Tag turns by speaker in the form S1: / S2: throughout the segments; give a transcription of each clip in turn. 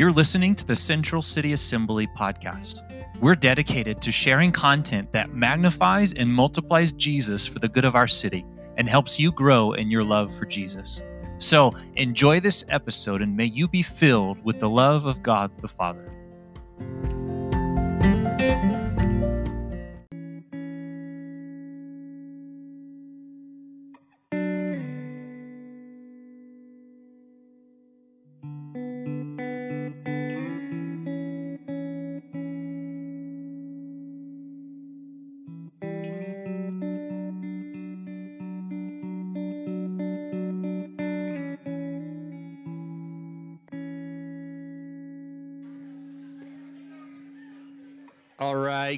S1: You're listening to the Central City Assembly podcast. We're dedicated to sharing content that magnifies and multiplies Jesus for the good of our city and helps you grow in your love for Jesus. So enjoy this episode and may you be filled with the love of God the Father.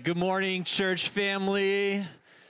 S2: Good morning, church family.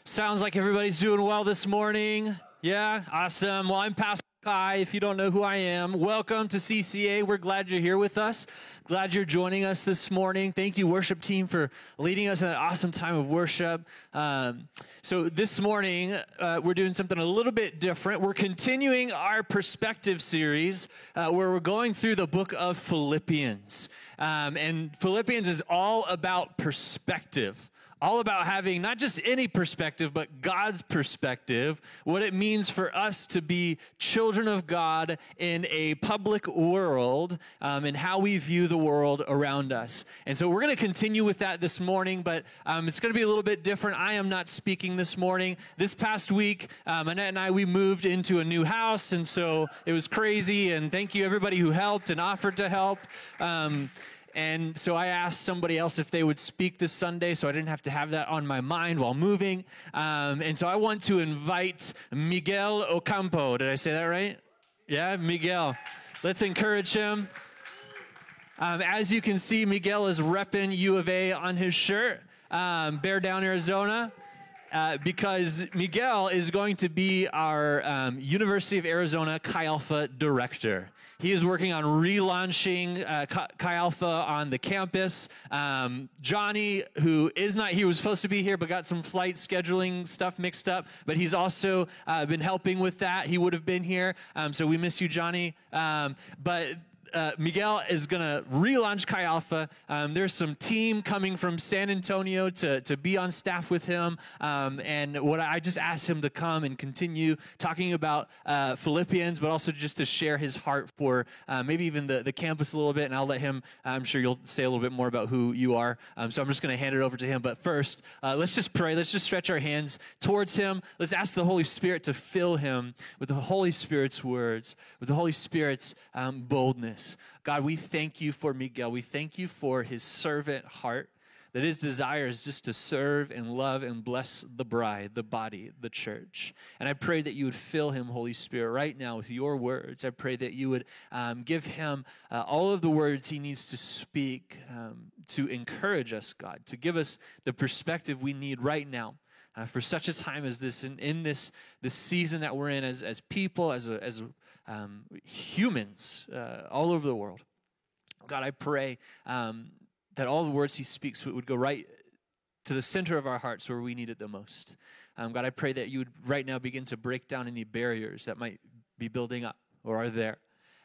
S2: Sounds like everybody's doing well this morning. Yeah, awesome. Well, I'm Pastor Kai. If you don't know who I am, welcome to CCA. We're glad you're here with us. Glad you're joining us this morning. Thank you, worship team, for leading us in an awesome time of worship. Um, so, this morning, uh, we're doing something a little bit different. We're continuing our perspective series uh, where we're going through the book of Philippians. Um, and Philippians is all about perspective all about having not just any perspective, but God's perspective, what it means for us to be children of God in a public world um, and how we view the world around us. And so we're going to continue with that this morning, but um, it's going to be a little bit different. I am not speaking this morning. This past week, um, Annette and I, we moved into a new house, and so it was crazy. And thank you, everybody who helped and offered to help. And so I asked somebody else if they would speak this Sunday, so I didn't have to have that on my mind while moving. Um, and so I want to invite Miguel Ocampo. Did I say that right? Yeah, Miguel. Let's encourage him. Um, as you can see, Miguel is repping U of A on his shirt, um, Bear Down, Arizona. Uh, because Miguel is going to be our um, University of Arizona Chi Alpha director. He is working on relaunching uh, Chi Alpha on the campus. Um, Johnny, who is not, he was supposed to be here, but got some flight scheduling stuff mixed up. But he's also uh, been helping with that. He would have been here. Um, so we miss you, Johnny. Um, but uh, Miguel is going to relaunch Chi Alpha. Um, there's some team coming from San Antonio to, to be on staff with him. Um, and what I just asked him to come and continue talking about uh, Philippians, but also just to share his heart for uh, maybe even the, the campus a little bit. And I'll let him, I'm sure you'll say a little bit more about who you are. Um, so I'm just going to hand it over to him. But first, uh, let's just pray. Let's just stretch our hands towards him. Let's ask the Holy Spirit to fill him with the Holy Spirit's words, with the Holy Spirit's um, boldness. God, we thank you for Miguel. We thank you for his servant heart, that his desire is just to serve and love and bless the bride, the body, the church. And I pray that you would fill him, Holy Spirit, right now with your words. I pray that you would um, give him uh, all of the words he needs to speak um, to encourage us, God, to give us the perspective we need right now. Uh, for such a time as this, in, in this, this season that we're in as, as people, as a, as a um, humans uh, all over the world. God, I pray um, that all the words He speaks would go right to the center of our hearts where we need it the most. Um, God, I pray that you would right now begin to break down any barriers that might be building up or are there.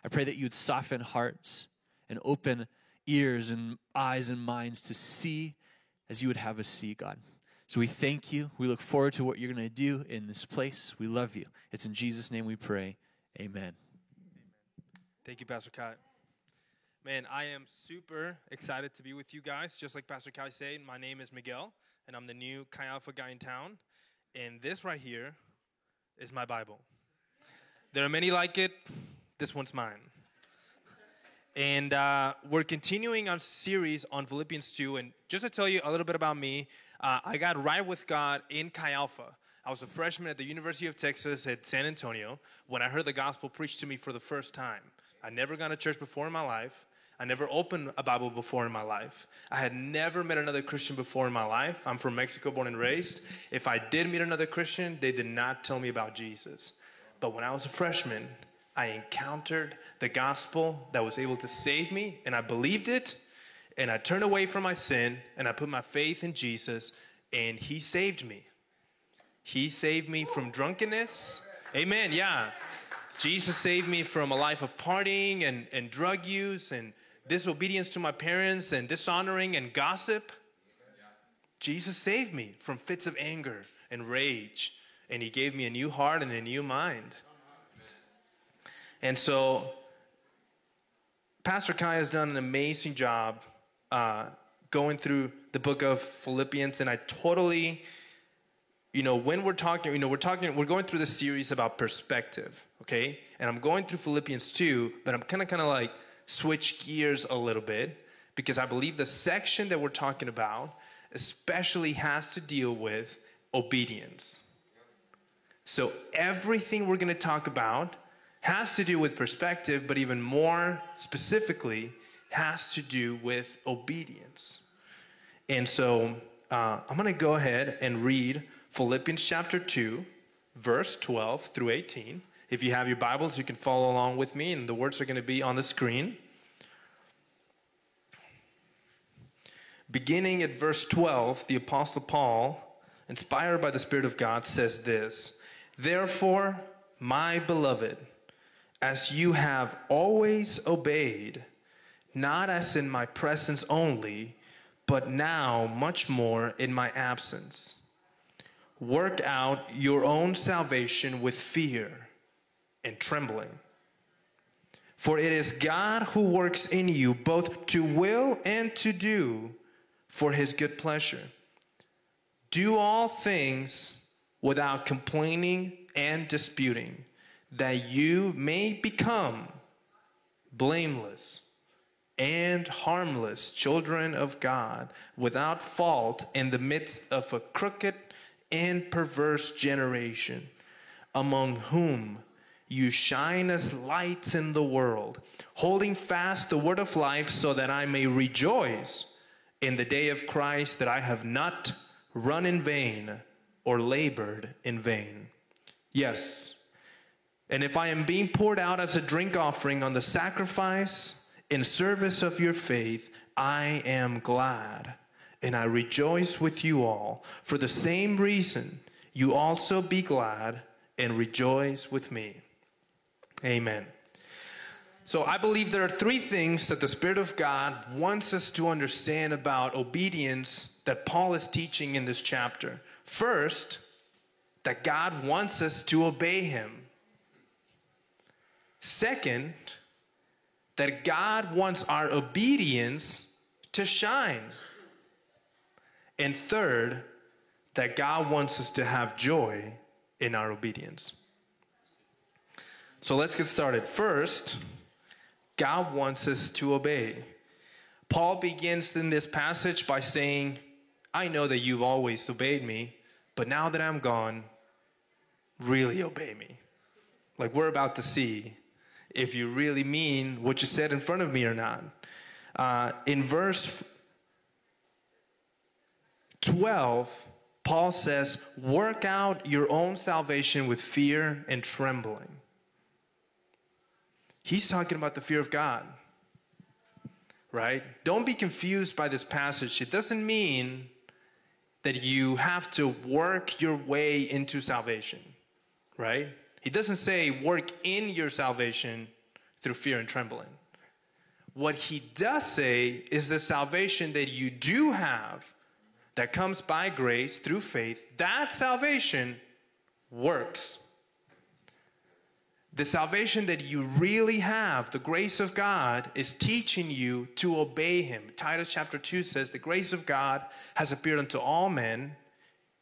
S2: I pray that you would soften hearts and open ears and eyes and minds to see as you would have us see, God. So we thank you. We look forward to what you're going to do in this place. We love you. It's in Jesus' name we pray. Amen.
S3: Thank you, Pastor Kai. Man, I am super excited to be with you guys. Just like Pastor Kai said, my name is Miguel, and I'm the new Chi Alpha guy in town. And this right here is my Bible. There are many like it. This one's mine. And uh, we're continuing our series on Philippians 2. And just to tell you a little bit about me, uh, I got right with God in Chi Alpha. I was a freshman at the University of Texas at San Antonio when I heard the gospel preached to me for the first time. I never gone to church before in my life. I never opened a Bible before in my life. I had never met another Christian before in my life. I'm from Mexico, born and raised. If I did meet another Christian, they did not tell me about Jesus. But when I was a freshman, I encountered the gospel that was able to save me, and I believed it, and I turned away from my sin, and I put my faith in Jesus, and He saved me. He saved me from drunkenness. Amen. Yeah. Jesus saved me from a life of partying and, and drug use and disobedience to my parents and dishonoring and gossip. Jesus saved me from fits of anger and rage, and He gave me a new heart and a new mind. And so, Pastor Kai has done an amazing job uh, going through the book of Philippians, and I totally, you know, when we're talking, you know, we're talking, we're going through this series about perspective, okay? And I'm going through Philippians 2, but I'm kind of, kind of like switch gears a little bit because I believe the section that we're talking about especially has to deal with obedience. So everything we're going to talk about has to do with perspective, but even more specifically, has to do with obedience. And so uh, I'm going to go ahead and read Philippians chapter 2, verse 12 through 18. If you have your Bibles, you can follow along with me, and the words are going to be on the screen. Beginning at verse 12, the Apostle Paul, inspired by the Spirit of God, says this Therefore, my beloved, as you have always obeyed, not as in my presence only, but now much more in my absence. Work out your own salvation with fear and trembling. For it is God who works in you both to will and to do for his good pleasure. Do all things without complaining and disputing, that you may become blameless and harmless children of God, without fault in the midst of a crooked and perverse generation, among whom you shine as lights in the world, holding fast the word of life, so that I may rejoice in the day of Christ that I have not run in vain or labored in vain. Yes, and if I am being poured out as a drink offering on the sacrifice in service of your faith, I am glad and I rejoice with you all. For the same reason, you also be glad and rejoice with me. Amen. So I believe there are three things that the Spirit of God wants us to understand about obedience that Paul is teaching in this chapter. First, that God wants us to obey Him. Second, that God wants our obedience to shine. And third, that God wants us to have joy in our obedience. So let's get started. First, God wants us to obey. Paul begins in this passage by saying, I know that you've always obeyed me, but now that I'm gone, really obey me. Like we're about to see if you really mean what you said in front of me or not. Uh, in verse 12, Paul says, Work out your own salvation with fear and trembling. He's talking about the fear of God, right? Don't be confused by this passage. It doesn't mean that you have to work your way into salvation, right? He doesn't say work in your salvation through fear and trembling. What he does say is the salvation that you do have that comes by grace through faith, that salvation works the salvation that you really have, the grace of God, is teaching you to obey Him. Titus chapter 2 says, The grace of God has appeared unto all men,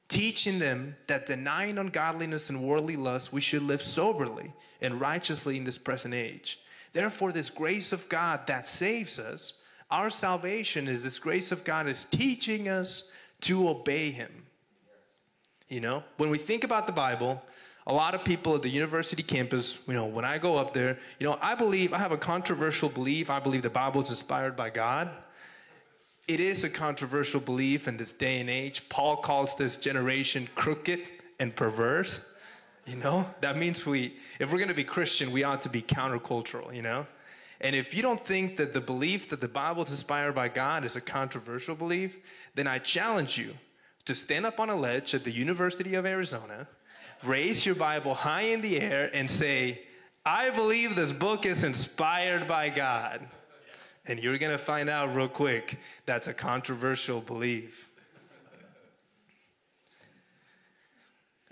S3: teaching them that denying ungodliness and worldly lust, we should live soberly and righteously in this present age. Therefore, this grace of God that saves us, our salvation is this grace of God is teaching us to obey Him. You know, when we think about the Bible, a lot of people at the university campus, you know, when I go up there, you know, I believe, I have a controversial belief. I believe the Bible is inspired by God. It is a controversial belief in this day and age. Paul calls this generation crooked and perverse. You know, that means we, if we're going to be Christian, we ought to be countercultural, you know? And if you don't think that the belief that the Bible is inspired by God is a controversial belief, then I challenge you to stand up on a ledge at the University of Arizona raise your Bible high in the air and say, I believe this book is inspired by God. And you're going to find out real quick that's a controversial belief.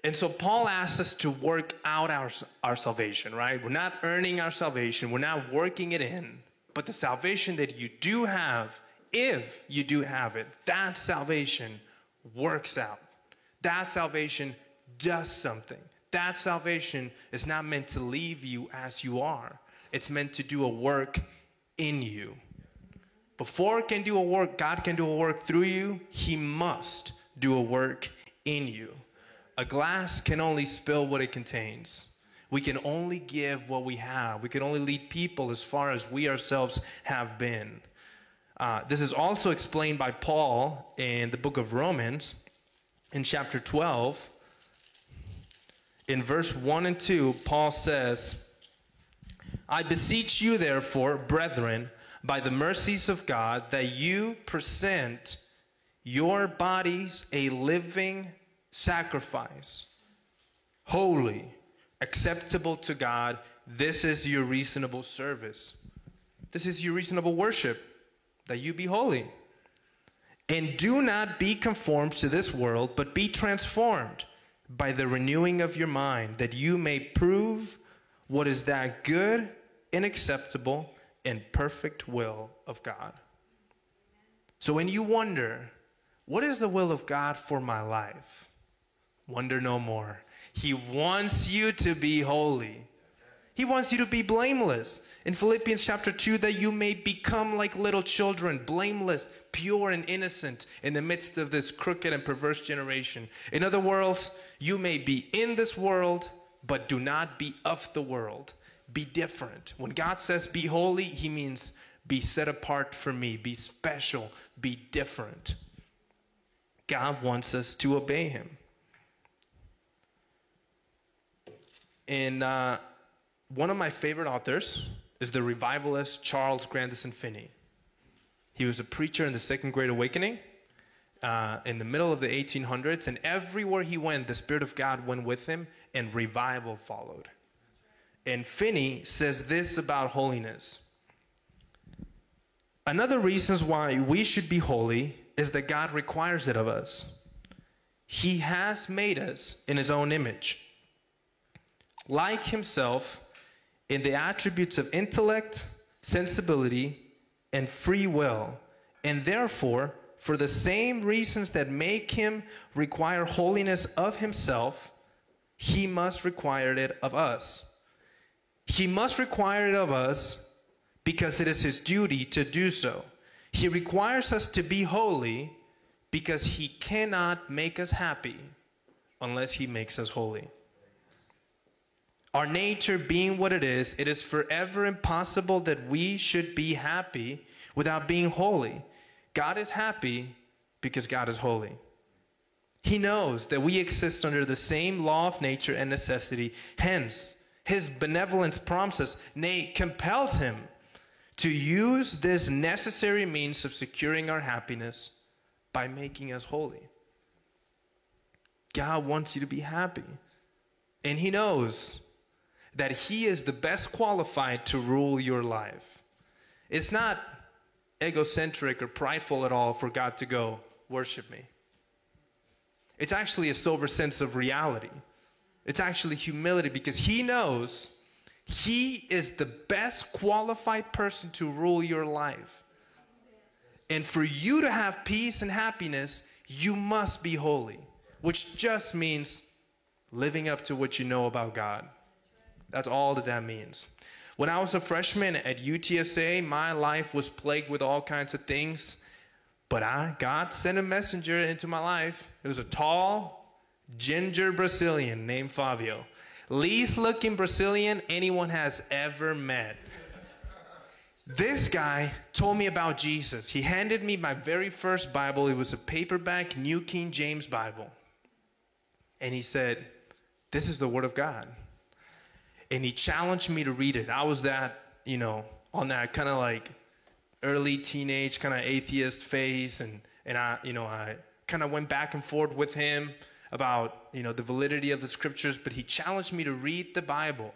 S3: And so Paul asks us to work out our, our salvation, right? We're not earning our salvation, we're not working it in. But the salvation that you do have, if you do have it, that salvation works out. That salvation does something. That salvation is not meant to leave you as you are, it's meant to do a work in you. Before can do a work, God can do a work through you, He must do a work in you. A glass can only spill what it contains. We can only give what we have. We can only lead people as far as we ourselves have been. Uh, this is also explained by Paul in the book of Romans in chapter 12. In verse 1 and 2, Paul says, I beseech you, therefore, brethren, by the mercies of God, that you present your bodies a living sacrifice, holy, acceptable to God. This is your reasonable service. This is your reasonable worship, that you be holy. And do not be conformed to this world, but be transformed by the renewing of your mind, that you may prove what is that good and acceptable and perfect will of God. So when you wonder, what is the will of God for my life? Wonder no more. He wants you to be holy. He wants you to be blameless. In Philippians chapter 2, that you may become like little children, blameless, pure, and innocent in the midst of this crooked and perverse generation. In other words, you may be in this world, but do not be of the world. Be different. When God says be holy, He means be set apart for me, be special, be different. God wants us to obey Him. And uh, one of my favorite authors is the revivalist Charles Grandison Finney. He was a preacher in the Second Great Awakening uh, in the middle of the 1800s, and everywhere he went, the Spirit of God went with him, and revival followed. And Finney says this about holiness. Another reasons why we should be holy is that God requires it of us. He has made us in his own image like himself in the attributes of intellect, sensibility, and free will, and therefore, for the same reasons that make him require holiness of himself, he must require it of us. He must require it of us because it is his duty to do so. He requires us to be holy because he cannot make us happy unless he makes us holy. Our nature being what it is, it is forever impossible that we should be happy without being holy. God is happy because God is holy. He knows that we exist under the same law of nature and necessity. Hence, his benevolence prompts us, nay, compels him to use this necessary means of securing our happiness by making us holy. God wants you to be happy. And he knows that He is the best qualified to rule your life. It's not egocentric or prideful at all for God to go, worship me. It's actually a sober sense of reality. It's actually humility because He knows He is the best qualified person to rule your life. And for you to have peace and happiness, you must be holy, which just means living up to what you know about God. That's all that that means. When I was a freshman at UTSA, my life was plagued with all kinds of things. But I, God sent a messenger into my life. It was a tall, ginger Brazilian named Fabio. Least looking Brazilian anyone has ever met. This guy told me about Jesus. He handed me my very first Bible. It was a paperback New King James Bible. And he said, This is the Word of God and he challenged me to read it. I was that, you know, on that kind of like early teenage kind of atheist phase and and I, you know, I kind of went back and forth with him about, you know, the validity of the scriptures, but he challenged me to read the Bible.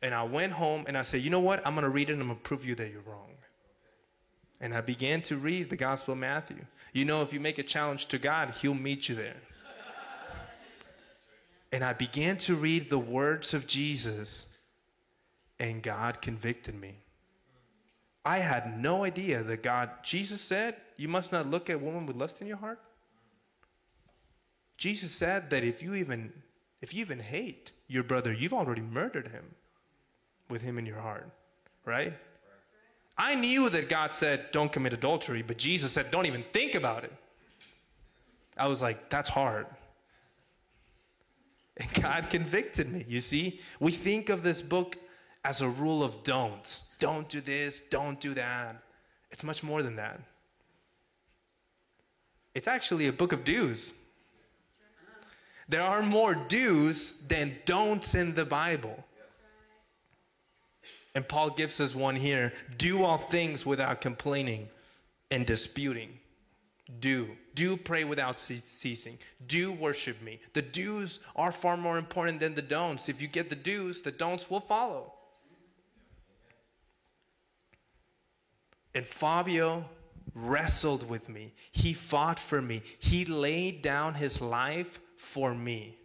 S3: And I went home and I said, "You know what? I'm going to read it and I'm going to prove you that you're wrong." And I began to read the Gospel of Matthew. You know, if you make a challenge to God, He'll meet you there. And I began to read the words of Jesus, and God convicted me. I had no idea that God, Jesus said, You must not look at woman with lust in your heart. Jesus said that if you even if you even hate your brother, you've already murdered him with him in your heart, right? I knew that God said, don't commit adultery, but Jesus said, don't even think about it. I was like, that's hard. And God convicted me. You see, we think of this book as a rule of don'ts. Don't do this, don't do that. It's much more than that. It's actually a book of do's. There are more do's than don'ts in the Bible. And Paul gives us one here do all things without complaining and disputing. Do. Do pray without ceasing. Do worship me. The do's are far more important than the don'ts. If you get the do's, the don'ts will follow. And Fabio wrestled with me. He fought for me. He laid down his life for me.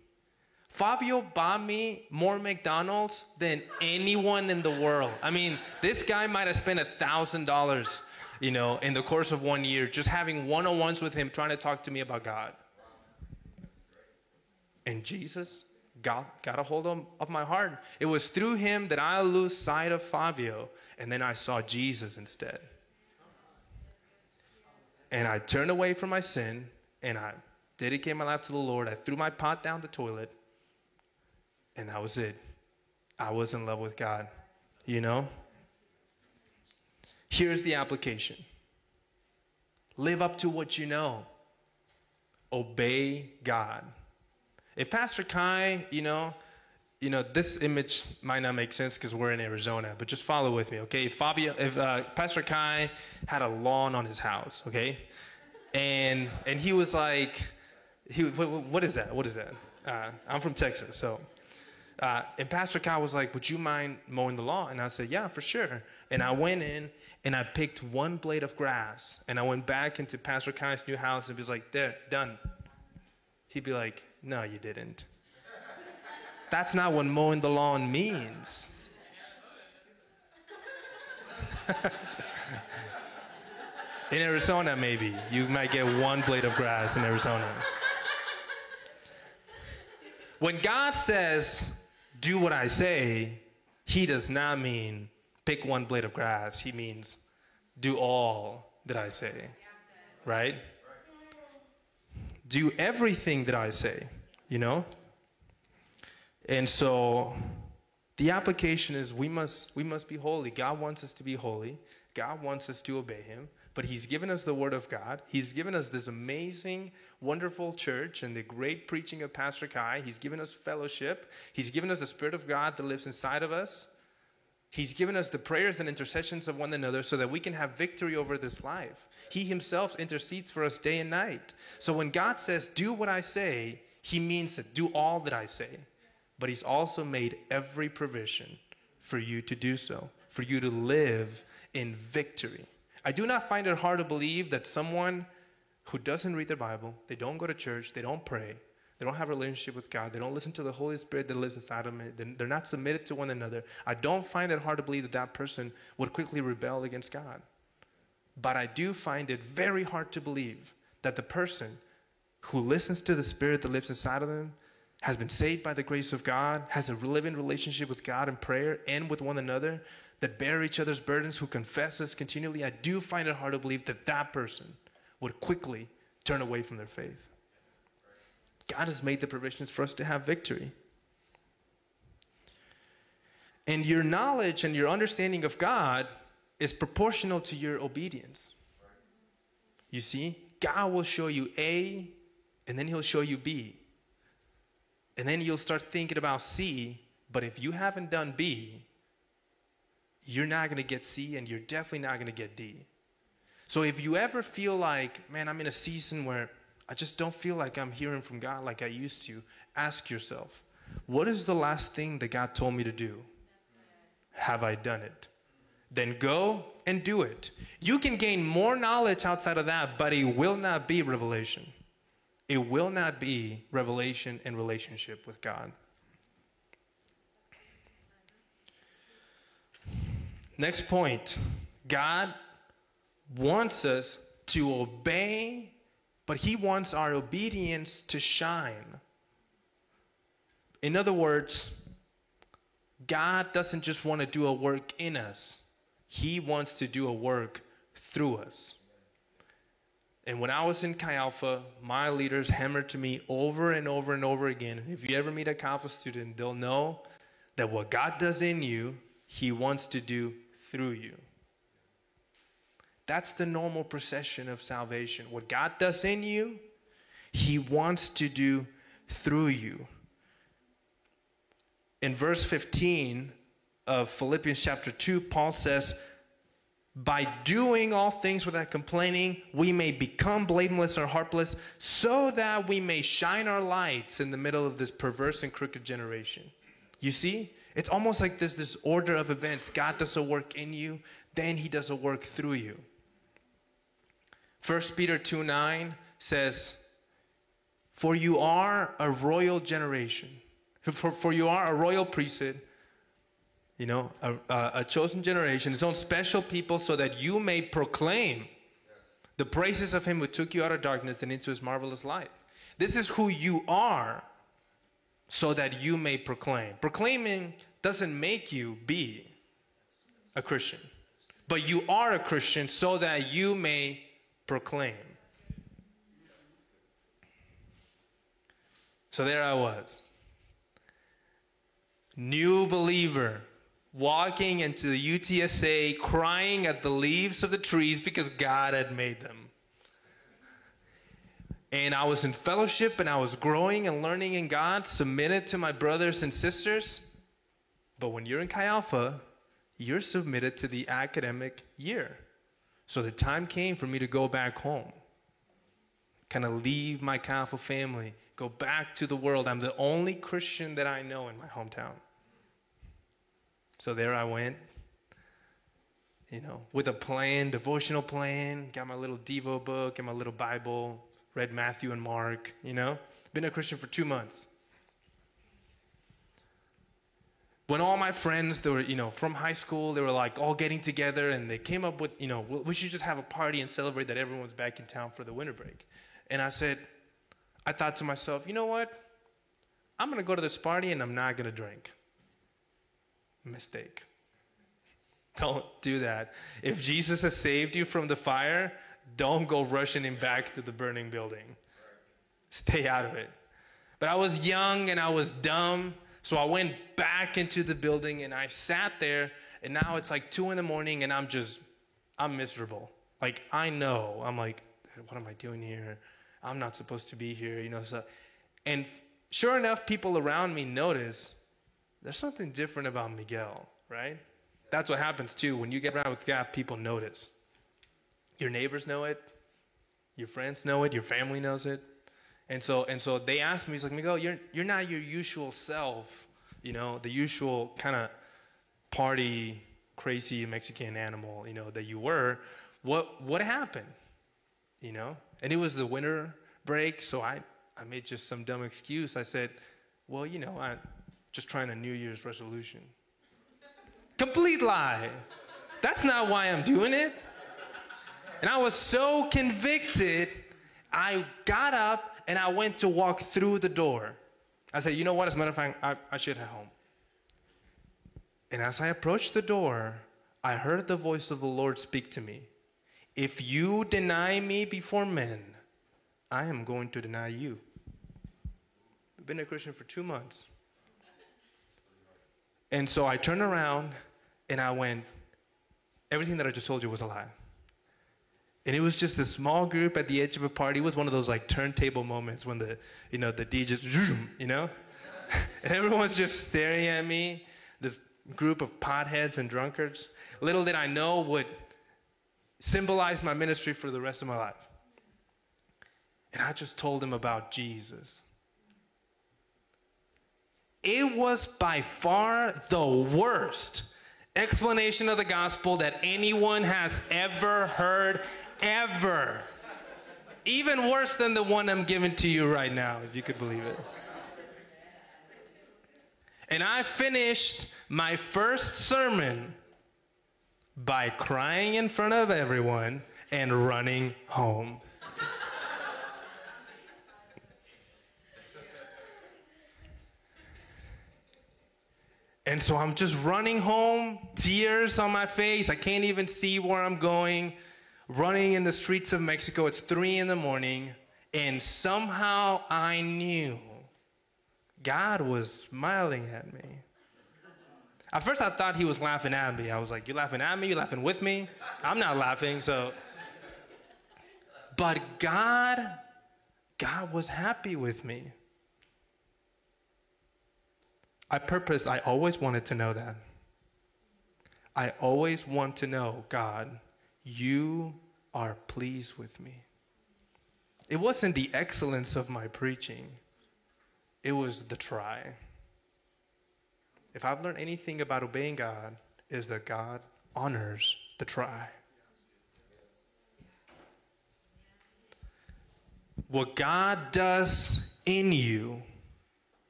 S3: Fabio bought me more McDonald's than anyone in the world. I mean, this guy might have spent a thousand dollars, you know, in the course of one year just having one-on-ones with him, trying to talk to me about God. And Jesus got, got a hold of, of my heart. It was through him that I lose sight of Fabio, and then I saw Jesus instead. And I turned away from my sin, and I dedicated my life to the Lord. I threw my pot down the toilet and that was it. I was in love with God, you know? Here's the application live up to what you know, obey God. If Pastor Kai, you know, you know, this image might not make sense because we're in Arizona, but just follow with me, okay? If Fabio, if uh, Pastor Kai had a lawn on his house, okay, and and he was like, he, what, what is that? What is that? Uh, I'm from Texas, so uh, and Pastor Kai was like, Would you mind mowing the lawn? And I said, Yeah, for sure. And I went in and I picked one blade of grass and I went back into Pastor Kai's new house and was like, There, done. He'd be like, No, you didn't. That's not what mowing the lawn means. in Arizona, maybe. You might get one blade of grass in Arizona. When God says, do what I say, he does not mean pick one blade of grass. He means do all that I say. Right? Do everything that I say, you know? And so the application is we must we must be holy. God wants us to be holy. God wants us to obey him but He's given us the Word of God. He's given us this amazing, wonderful church and the great preaching of Pastor Kai. He's given us fellowship. He's given us the Spirit of God that lives inside of us. He's given us the prayers and intercessions of one another so that we can have victory over this life. He Himself intercedes for us day and night. So when God says, Do what I say, He means to do all that I say. But He's also made every provision for you to do so, for you to live in victory. I do not find it hard to believe that someone who doesn't read their Bible, they don't go to church, they don't pray, they don't have a relationship with God, they don't listen to the Holy Spirit that lives inside of them, they're not submitted to one another. I don't find it hard to believe that that person would quickly rebel against God. But I do find it very hard to believe that the person who listens to the Spirit that lives inside of them has been saved by the grace of God, has a living relationship with God in prayer and with one another, that bear each other's burdens, who confesses continually, I do find it hard to believe that that person would quickly turn away from their faith. God has made the provisions for us to have victory. And your knowledge and your understanding of God is proportional to your obedience. You see, God will show you A, and then He'll show you B. And then you'll start thinking about C, but if you haven't done B, you're not going to get C and you're definitely not going to get D. So if you ever feel like, man, I'm in a season where I just don't feel like I'm hearing from God like I used to, ask yourself, what is the last thing that God told me to do? Have I done it? then go and do it. You can gain more knowledge outside of that, but it will not be revelation. It will not be revelation and relationship with God. Next point God wants us to obey, but He wants our obedience to shine. In other words, God doesn't just want to do a work in us, He wants to do a work through us. And when I was in Chi Alpha, my leaders hammered to me over and over and over again. If you ever meet a Chi Alpha student, they'll know that what God does in you, He wants to do through you. That's the normal procession of salvation. What God does in you, He wants to do through you. In verse 15 of Philippians chapter 2, Paul says, By doing all things without complaining, we may become blameless or harmless, so that we may shine our lights in the middle of this perverse and crooked generation. You see? It's almost like there's this order of events. God does a work in you, then He does a work through you. 1 Peter 2 9 says, For you are a royal generation, for, for you are a royal priesthood, you know, a, a, chosen generation, his own special people, so that you may proclaim the praises of him who took you out of darkness and into his marvelous light. This is who you are, so that you may proclaim. Proclaiming doesn't make you be a Christian, but you are a Christian so that you may proclaim. So there I was, new believer, walking into the UTSA, crying at the leaves of the trees because God had made them. And I was in fellowship and I was growing and learning in God, submitted to my brothers and sisters. But when you're in Chi Alpha, you're submitted to the academic year. So the time came for me to go back home, kind of leave my Alpha family, go back to the world. I'm the only Christian that I know in my hometown. So there I went, you know, with a plan, devotional plan, got my little Devo book and my little Bible, read Matthew and Mark, you know. Been a Christian for two months. When all my friends they were you know from high school they were like all getting together and they came up with you know we should just have a party and celebrate that everyone's back in town for the winter break. And i said i thought to myself you know what? I'm going to go to this party and i'm not going to drink. Mistake. Don't do that. If jesus has saved you from the fire don't go rushing him back to the burning building. Stay out of it. But i was young and i was dumb so I went back into the building and I sat there, and now it's like two in the morning, and I'm just, I'm miserable. Like, I know, I'm like, what am I doing here? I'm not supposed to be here, you know. So, and sure enough, people around me notice there's something different about Miguel, right? That's what happens too. When you get around with God, people notice. Your neighbors know it, your friends know it, your family knows it. And so, and so they asked me, he's like, Miguel, you're, you're not your usual self, you know, the usual kind of party, crazy Mexican animal, you know, that you were. What, what happened? You know? And it was the winter break, so I, I made just some dumb excuse. I said, well, you know, I'm just trying a New Year's resolution. Complete lie. That's not why I'm doing it. And I was so convicted, I got up and I went to walk through the door. I said, you know what, as a matter of fact, I, I should head home. And as I approached the door, I heard the voice of the Lord speak to me. If you deny me before men, I am going to deny you. I've been a Christian for two months. And so I turned around and I went, everything that I just told you was a lie. And it was just a small group at the edge of a party. It was one of those like turntable moments when the, you know, the DJ, you know? and everyone's just staring at me, this group of potheads and drunkards. Little did I know would symbolize my ministry for the rest of my life. And I just told them about Jesus. It was by far the worst explanation of the gospel that anyone has ever heard, ever. Even worse than the one I'm giving to you right now, if you could believe it. And I finished my first sermon by crying in front of everyone and running home. And so I'm just running home, tears on my face. I can't even see where I'm going. Running in the streets of Mexico. It's three in the morning. And somehow I knew God was smiling at me. At first, I thought he was laughing at me. I was like, You laughing at me? You laughing with me? I'm not laughing, so. But God, God was happy with me. I purposed, I always wanted to know that. I always want to know, God, you are pleased with me. It wasn't the excellence of my preaching, it was the try. If I've learned anything about obeying God, is that God honors the try. What God does in you,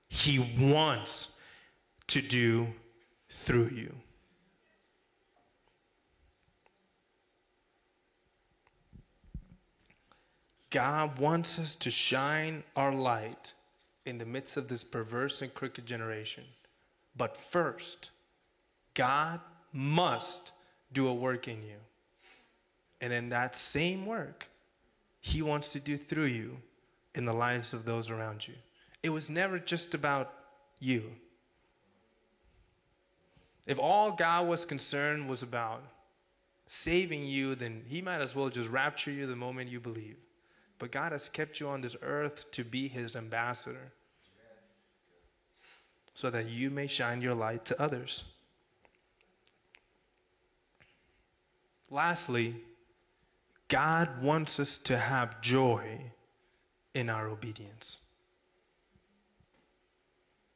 S3: He wants to do through you. God wants us to shine our light in the midst of this perverse and crooked generation. But first, God must do a work in you. And then that same work, He wants to do through you in the lives of those around you. It was never just about you. If all God was concerned was about saving you, then He might as well just rapture you the moment you believe. But God has kept you on this earth to be His ambassador so that you may shine your light to others. Lastly, God wants us to have joy in our obedience.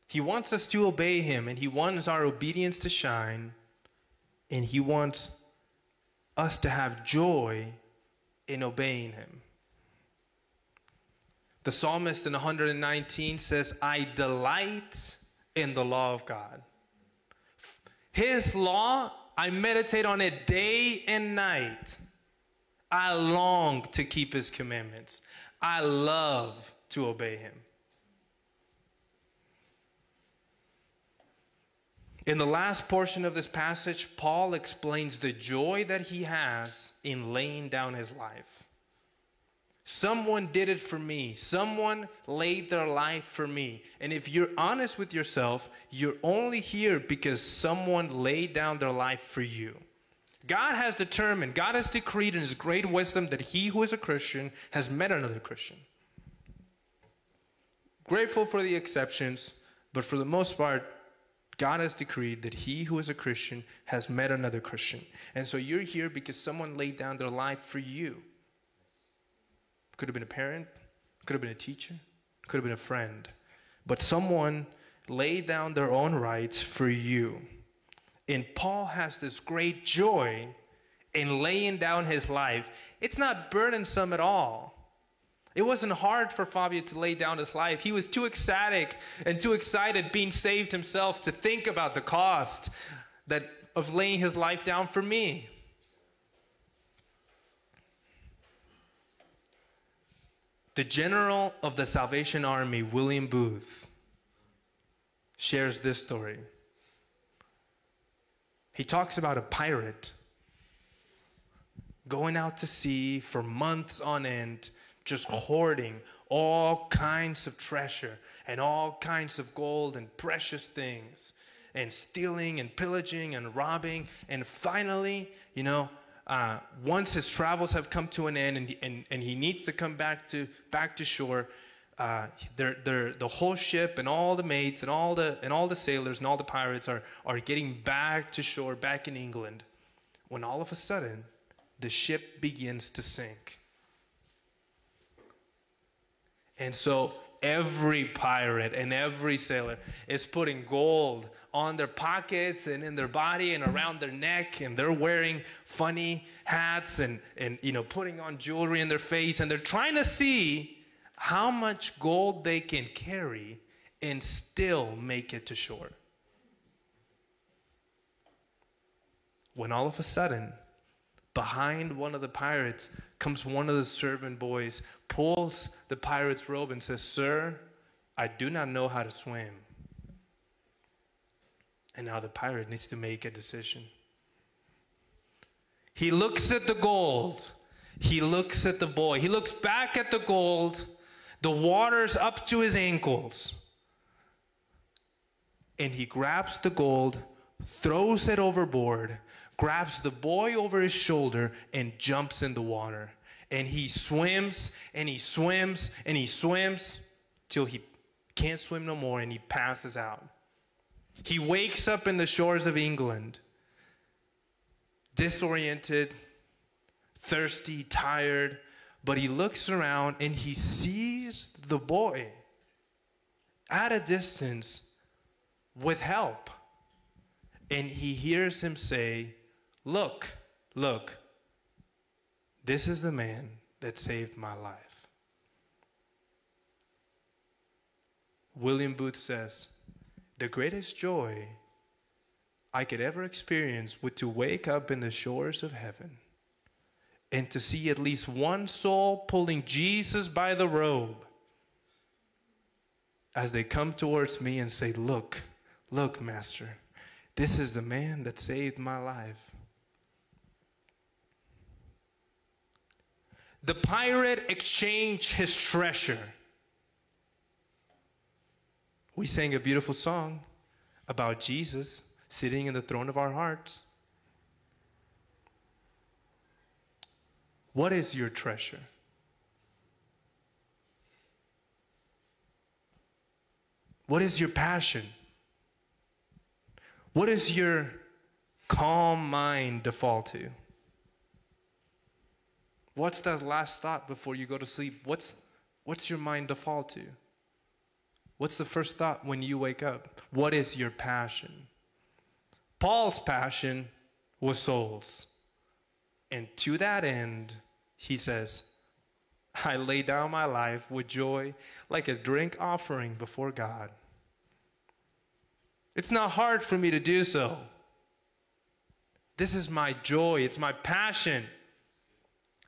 S3: He wants us to obey Him, and He wants our obedience to shine, and He wants us to have joy in obeying Him. The psalmist in 119 says, I delight in the law of God. His law, I meditate on it day and night. I long to keep His commandments. I love to obey Him. In the last portion of this passage, Paul explains the joy that he has in laying down his life. Someone did it for me. Someone laid their life for me. And if you're honest with yourself, you're only here because someone laid down their life for you. God has determined, God has decreed in His great wisdom that he who is a Christian has met another Christian. Grateful for the exceptions, but for the most part, God has decreed that he who is a Christian has met another Christian. And so you're here because someone laid down their life for you. Could have been a parent, could have been a teacher, could have been a friend. But someone laid down their own rights for you. And Paul has this great joy in laying down his life. It's not burdensome at all. It wasn't hard for Fabio to lay down his life. He was too ecstatic and too excited being saved himself to think about the cost that of laying his life down for me. The general of the Salvation Army, William Booth, shares this story. He talks about a pirate going out to sea for months on end just hoarding all kinds of treasure and all kinds of gold and precious things and stealing and pillaging and robbing. And finally, you know, uh, once his travels have come to an end and, and, and he needs to come back to, back to shore, uh, they're, they're, the whole ship and all the mates and all the, and all the sailors and all the pirates are, are getting back to shore, back in England, when all of a sudden the ship begins to sink. And so every pirate and every sailor is putting gold on their pockets and in their body and around their neck and they're wearing funny hats and, and you know putting on jewelry in their face and they're trying to see how much gold they can carry and still make it to shore. When all of a sudden behind one of the pirates comes one of the servant boys pulls the pirate's robe and says sir i do not know how to swim and now the pirate needs to make a decision. He looks at the gold. He looks at the boy. He looks back at the gold. The water's up to his ankles. And he grabs the gold, throws it overboard, grabs the boy over his shoulder, and jumps in the water. And he swims and he swims and he swims till he can't swim no more and he passes out. He wakes up in the shores of England, disoriented, thirsty, tired, but he looks around and he sees the boy at a distance with help. And he hears him say, Look, look, this is the man that saved my life. William Booth says, the greatest joy I could ever experience would to wake up in the shores of heaven and to see at least one soul pulling Jesus by the robe as they come towards me and say, Look, look, Master, this is the man that saved my life. The pirate exchanged his treasure we sang a beautiful song about Jesus sitting in the throne of our hearts. What is your treasure? What is your passion? What is your calm mind default to? What's that last thought before you go to sleep? What's, what's your mind default to? What's the first thought when you wake up? What is your passion? Paul's passion was souls. And to that end, he says, I lay down my life with joy like a drink offering before God. It's not hard for me to do so. This is my joy, it's my passion.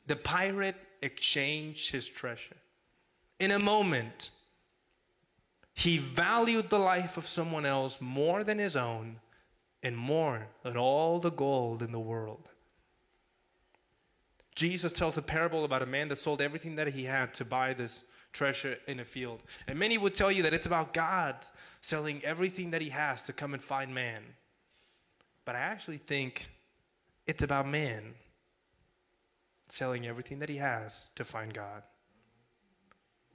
S3: The pirate exchanged his treasure. In a moment, he valued the life of someone else more than his own and more than all the gold in the world. Jesus tells a parable about a man that sold everything that he had to buy this treasure in a field. And many would tell you that it's about God selling everything that he has to come and find man. But I actually think it's about man selling everything that he has to find God.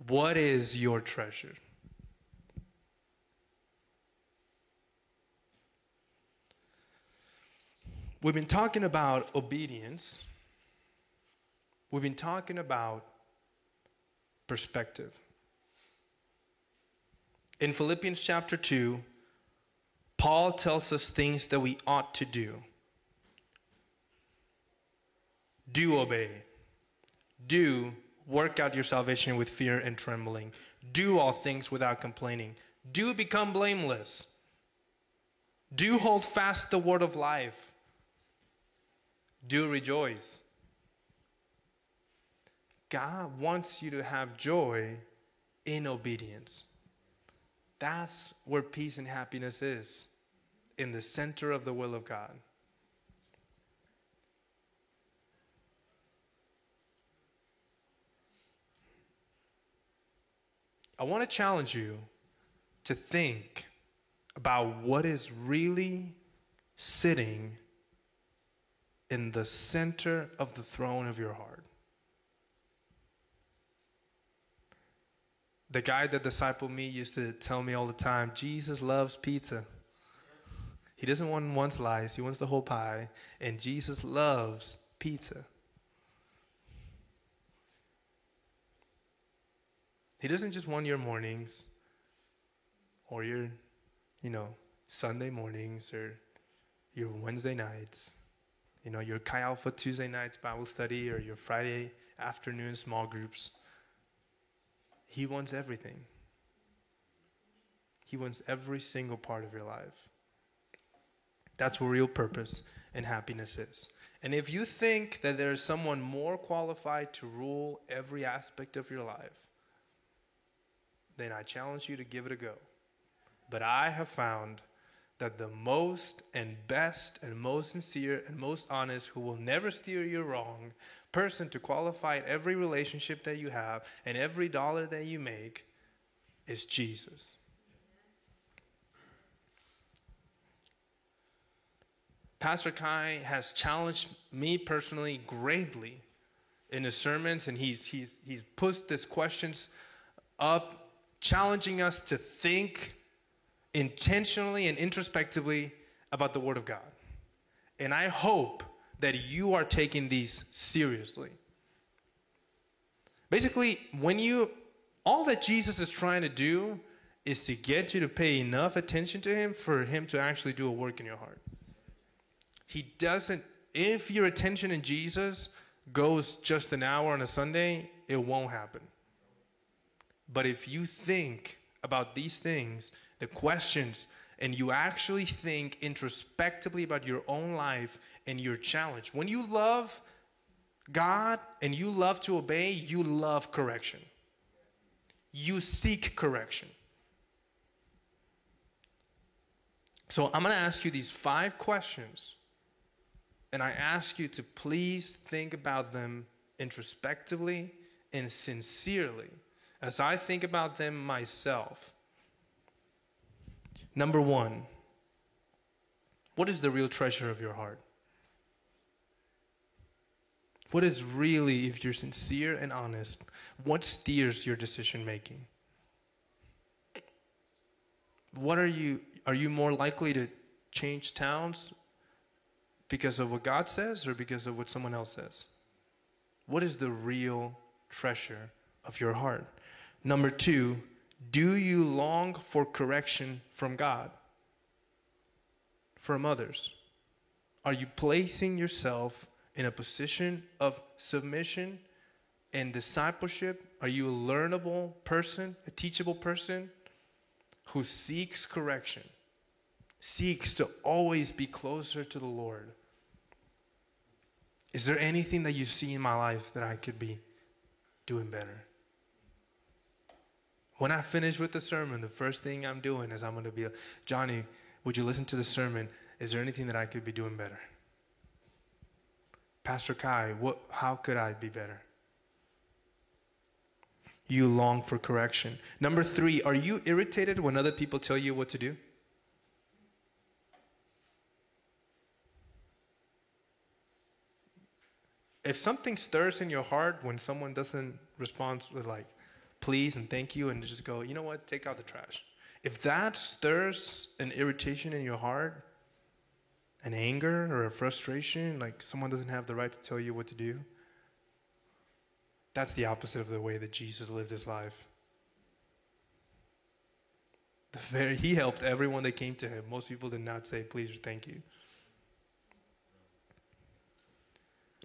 S3: What is your treasure? We've been talking about obedience. We've been talking about perspective. In Philippians chapter 2, Paul tells us things that we ought to do. Do obey. Do work out your salvation with fear and trembling. Do all things without complaining. Do become blameless. Do hold fast the word of life do rejoice. God wants you to have joy in obedience. That's where peace and happiness is, in the center of the will of God. I want to challenge you to think about what is really sitting in the center of the throne of your heart. The guy that discipled me used to tell me all the time Jesus loves pizza. He doesn't want one slice, he wants the whole pie. And Jesus loves pizza. He doesn't just want your mornings or your, you know, Sunday mornings or your Wednesday nights, you know, your Chi Alpha Tuesday nights Bible study or your Friday afternoon small groups. He wants everything. He wants every single part of your life. That's where real purpose and happiness is. And if you think that there is someone more qualified to rule every aspect of your life, then I challenge you to give it a go. But I have found that the most and best and most sincere and most honest, who will never steer you wrong, person to qualify every relationship that you have and every dollar that you make is Jesus. Pastor Kai has challenged me personally greatly in his sermons, and he's, he's, he's put these questions up, challenging us to think intentionally and introspectively about the Word of God. And I hope that you are taking these seriously. Basically, when you, all that Jesus is trying to do is to get you to pay enough attention to Him for Him to actually do a work in your heart. He doesn't, if your attention in Jesus goes just an hour on a Sunday, it won't happen. But if you think about these things, the questions, and you actually think introspectively about your own life and your challenge, when you love God and you love to obey, you love correction. You seek correction. So I'm going to ask you these five questions and I ask you to please think about them introspectively and sincerely as I think about them myself. Number one, what is the real treasure of your heart? What is really, if you're sincere and honest, what steers your decision making? What are you, are you more likely to change towns because of what God says or because of what someone else says? What is the real treasure of your heart? Number two, do you long for correction from God? From others? Are you placing yourself in a position of submission and discipleship? Are you a learnable person, a teachable person who seeks correction? seeks to always be closer to the Lord. Is there anything that you see in my life that I could be doing better? When I finish with the sermon, the first thing I'm doing is I'm going to be, Johnny, would you listen to the sermon? Is there anything that I could be doing better? Pastor Kai, what, how could I be better? You long for correction. Number three, are you irritated when other people tell you what to do? if something stirs in your heart when someone doesn't respond with like please and thank you and just go you know what? Take out the trash. If that stirs an irritation in your heart an anger or a frustration like someone doesn't have the right to tell you what to do that's the opposite of the way that jesus lived his life. The very he helped everyone that came to him. Most people did not say please or thank you.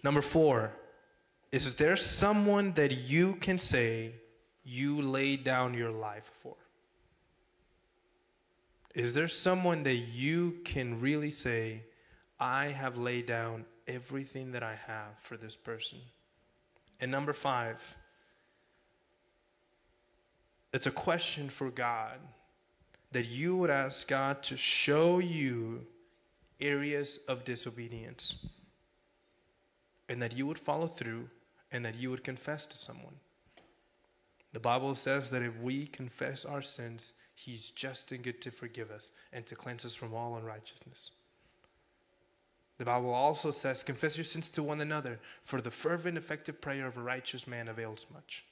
S3: Number four, is there someone that you can say you laid down your life for? Is there someone that you can really say, I have laid down everything that I have for this person? And number five, it's a question for God that you would ask God to show you areas of disobedience and that you would follow through and that you would confess to someone. The Bible says that if we confess our sins, He's just and good to forgive us and to cleanse us from all unrighteousness. The Bible also says, Confess your sins to one another, for the fervent, effective prayer of a righteous man avails much.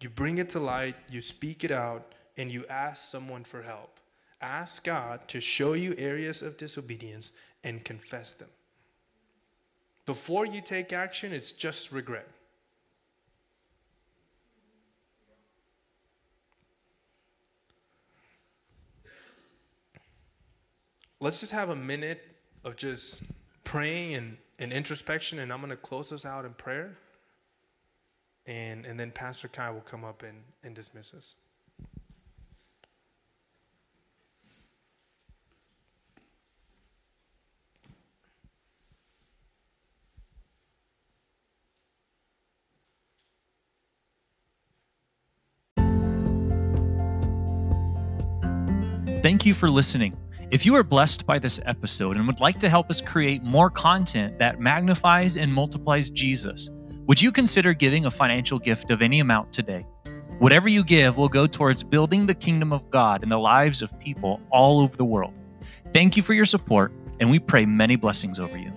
S3: You bring it to light, you speak it out, and you ask someone for help. Ask God to show you areas of disobedience and confess them. Before you take action, it's just regret. Let's just have a minute of just praying and, and introspection, and I'm going to close us out in prayer. And, and then Pastor Kai will come up and, and dismiss us.
S1: Thank you for listening. If you are blessed by this episode and would like to help us create more content that magnifies and multiplies Jesus, would you consider giving a financial gift of any amount today? Whatever you give will go towards building the kingdom of God in the lives of people all over the world. Thank you for your support, and we pray many blessings over you.